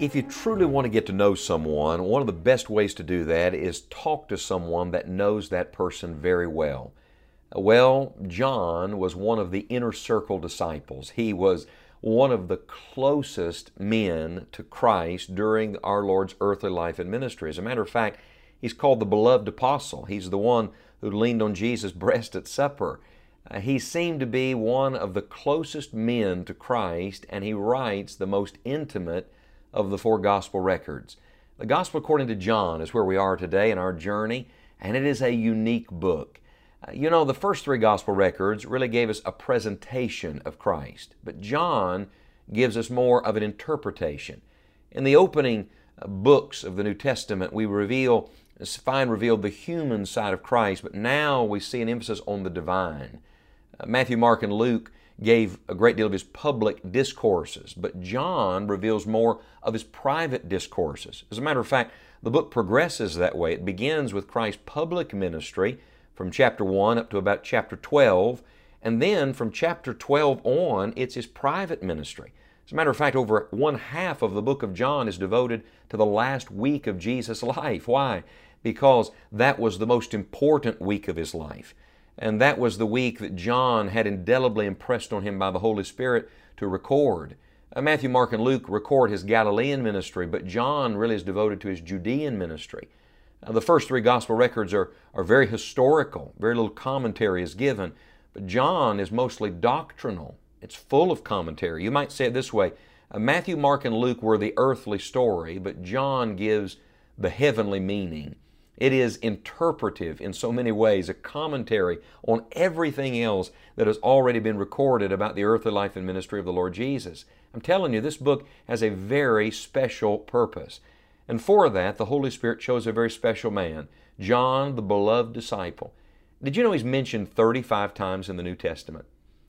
If you truly want to get to know someone, one of the best ways to do that is talk to someone that knows that person very well. Well, John was one of the inner circle disciples. He was one of the closest men to Christ during our Lord's earthly life and ministry. As a matter of fact, he's called the beloved apostle. He's the one who leaned on Jesus' breast at supper. Uh, he seemed to be one of the closest men to Christ, and he writes the most intimate of the four gospel records. The Gospel according to John is where we are today in our journey, and it is a unique book. Uh, you know, the first three gospel records really gave us a presentation of Christ, but John gives us more of an interpretation. In the opening uh, books of the New Testament, we reveal, find revealed the human side of Christ, but now we see an emphasis on the divine. Uh, Matthew, Mark, and Luke gave a great deal of his public discourses, but John reveals more of his private discourses. As a matter of fact, the book progresses that way. It begins with Christ's public ministry from chapter 1 up to about chapter 12, and then from chapter 12 on, it's his private ministry. As a matter of fact, over one half of the book of John is devoted to the last week of Jesus' life. Why? Because that was the most important week of his life. And that was the week that John had indelibly impressed on him by the Holy Spirit to record. Uh, Matthew, Mark, and Luke record his Galilean ministry, but John really is devoted to his Judean ministry. Uh, the first three gospel records are, are very historical, very little commentary is given, but John is mostly doctrinal. It's full of commentary. You might say it this way uh, Matthew, Mark, and Luke were the earthly story, but John gives the heavenly meaning. It is interpretive in so many ways, a commentary on everything else that has already been recorded about the earthly life and ministry of the Lord Jesus. I'm telling you, this book has a very special purpose. And for that, the Holy Spirit chose a very special man, John, the beloved disciple. Did you know he's mentioned 35 times in the New Testament?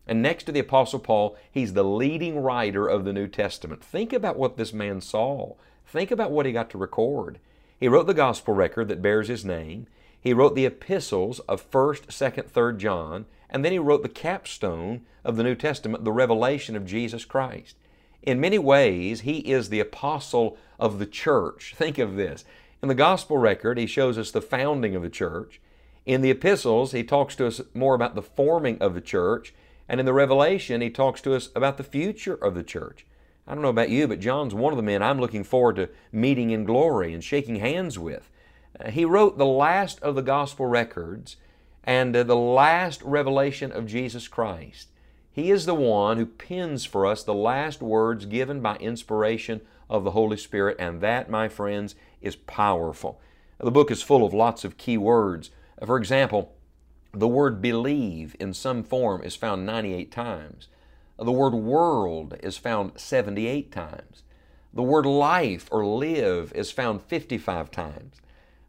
And next to the Apostle Paul, he's the leading writer of the New Testament. Think about what this man saw. Think about what he got to record. He wrote the gospel record that bears his name. He wrote the epistles of 1st, 2nd, 3rd John, and then he wrote the capstone of the New Testament, the revelation of Jesus Christ. In many ways, he is the apostle of the church. Think of this. In the gospel record, he shows us the founding of the church. In the epistles, he talks to us more about the forming of the church. And in the revelation, he talks to us about the future of the church. I don't know about you, but John's one of the men I'm looking forward to meeting in glory and shaking hands with. Uh, he wrote the last of the gospel records and uh, the last revelation of Jesus Christ. He is the one who pens for us the last words given by inspiration of the Holy Spirit, and that, my friends, is powerful. The book is full of lots of key words. For example, the word believe in some form is found 98 times. The word world is found 78 times. The word life or live is found 55 times.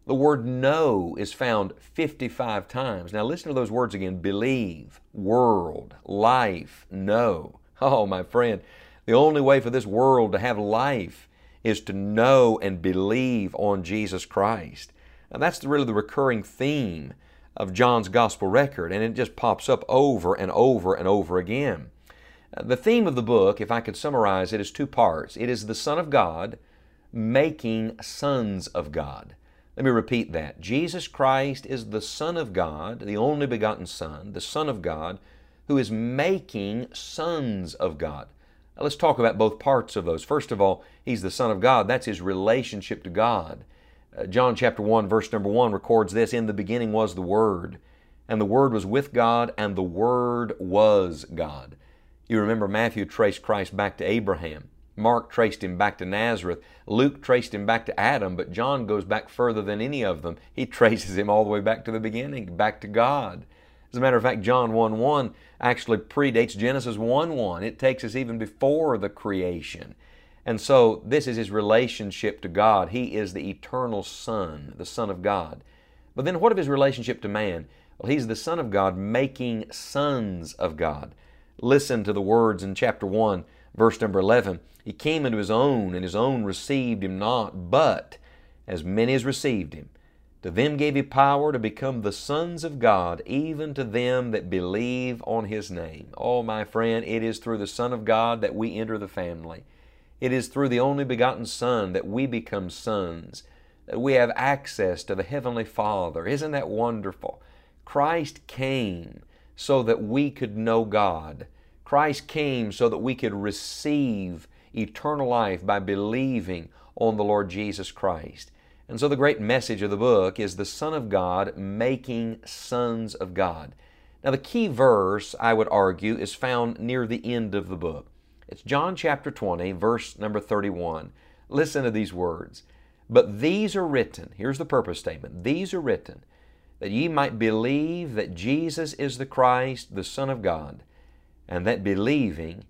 The word know is found 55 times. Now listen to those words again believe, world, life, know. Oh, my friend, the only way for this world to have life is to know and believe on Jesus Christ. And that's really the recurring theme of John's gospel record, and it just pops up over and over and over again. The theme of the book, if I could summarize it, is two parts. It is the Son of God making sons of God. Let me repeat that. Jesus Christ is the Son of God, the only begotten Son, the Son of God, who is making sons of God. Now let's talk about both parts of those. First of all, He's the Son of God. That's His relationship to God. Uh, John chapter 1, verse number 1 records this In the beginning was the Word, and the Word was with God, and the Word was God. You remember Matthew traced Christ back to Abraham. Mark traced him back to Nazareth. Luke traced him back to Adam, but John goes back further than any of them. He traces him all the way back to the beginning, back to God. As a matter of fact, John 1 1 actually predates Genesis 1 1. It takes us even before the creation. And so this is his relationship to God. He is the eternal Son, the Son of God. But then what of his relationship to man? Well, he's the Son of God making sons of God. Listen to the words in chapter 1, verse number 11. He came into his own, and his own received him not, but as many as received him, to them gave he power to become the sons of God, even to them that believe on his name. Oh, my friend, it is through the Son of God that we enter the family. It is through the only begotten Son that we become sons, that we have access to the Heavenly Father. Isn't that wonderful? Christ came so that we could know God. Christ came so that we could receive eternal life by believing on the Lord Jesus Christ. And so the great message of the book is the Son of God making sons of God. Now, the key verse, I would argue, is found near the end of the book. It's John chapter 20, verse number 31. Listen to these words. But these are written, here's the purpose statement these are written, that ye might believe that Jesus is the Christ, the Son of God, and that believing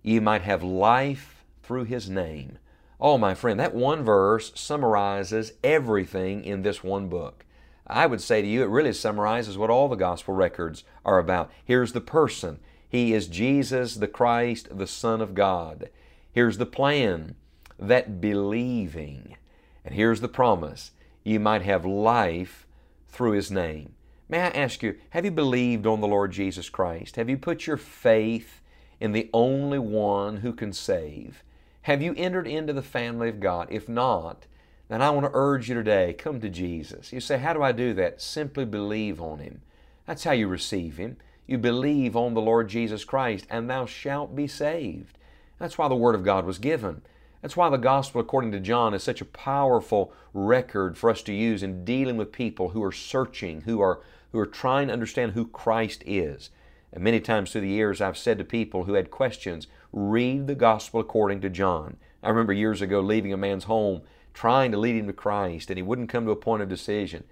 ye might have life through His name. Oh, my friend, that one verse summarizes everything in this one book. I would say to you, it really summarizes what all the gospel records are about. Here's the person. He is Jesus the Christ, the Son of God. Here's the plan that believing, and here's the promise, you might have life through His name. May I ask you, have you believed on the Lord Jesus Christ? Have you put your faith in the only one who can save? Have you entered into the family of God? If not, then I want to urge you today come to Jesus. You say, How do I do that? Simply believe on Him. That's how you receive Him. You believe on the Lord Jesus Christ, and thou shalt be saved. That's why the Word of God was given. That's why the Gospel according to John is such a powerful record for us to use in dealing with people who are searching, who are, who are trying to understand who Christ is. And many times through the years, I've said to people who had questions, read the gospel according to John. I remember years ago leaving a man's home trying to lead him to Christ, and he wouldn't come to a point of decision.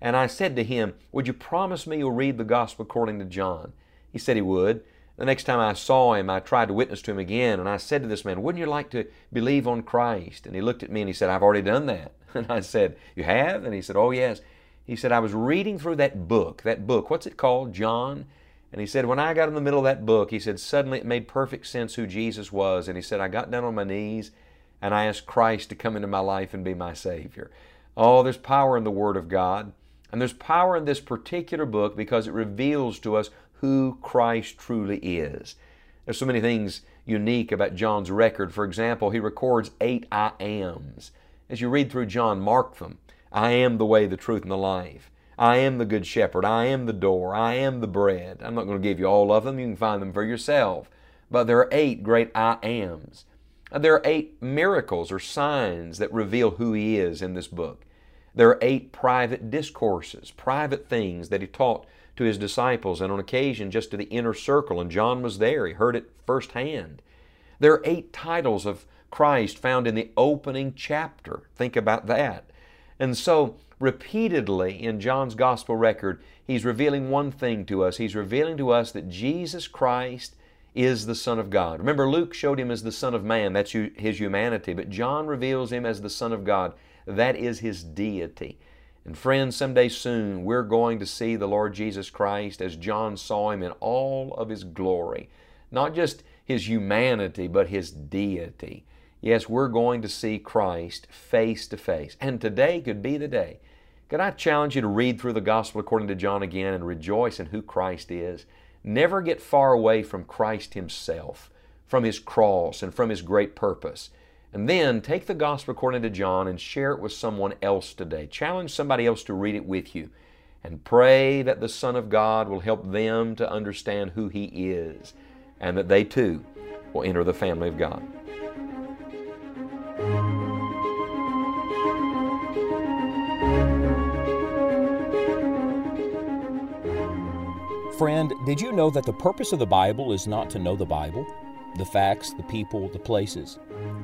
And I said to him, Would you promise me you'll read the gospel according to John? He said he would. The next time I saw him, I tried to witness to him again, and I said to this man, Wouldn't you like to believe on Christ? And he looked at me and he said, I've already done that. And I said, You have? And he said, Oh, yes. He said, I was reading through that book. That book, what's it called? John? And he said, when I got in the middle of that book, he said, suddenly it made perfect sense who Jesus was. And he said, I got down on my knees and I asked Christ to come into my life and be my Savior. Oh, there's power in the Word of God. And there's power in this particular book because it reveals to us who Christ truly is. There's so many things unique about John's record. For example, he records eight I ams. As you read through John, mark them. I am the way, the truth, and the life. I am the good shepherd. I am the door. I am the bread. I'm not going to give you all of them. You can find them for yourself. But there are eight great I ams. Uh, there are eight miracles or signs that reveal who He is in this book. There are eight private discourses, private things that He taught to His disciples, and on occasion just to the inner circle, and John was there. He heard it firsthand. There are eight titles of Christ found in the opening chapter. Think about that. And so repeatedly in John's gospel record, he's revealing one thing to us. He's revealing to us that Jesus Christ is the Son of God. Remember, Luke showed him as the Son of Man, that's his humanity, but John reveals him as the Son of God. That is his deity. And friends, someday soon we're going to see the Lord Jesus Christ as John saw him in all of his glory. Not just his humanity, but his deity. Yes, we're going to see Christ face to face. And today could be the day can I challenge you to read through the Gospel according to John again and rejoice in who Christ is? Never get far away from Christ Himself, from His cross, and from His great purpose. And then take the Gospel according to John and share it with someone else today. Challenge somebody else to read it with you. And pray that the Son of God will help them to understand who He is and that they too will enter the family of God. Friend, did you know that the purpose of the Bible is not to know the Bible, the facts, the people, the places,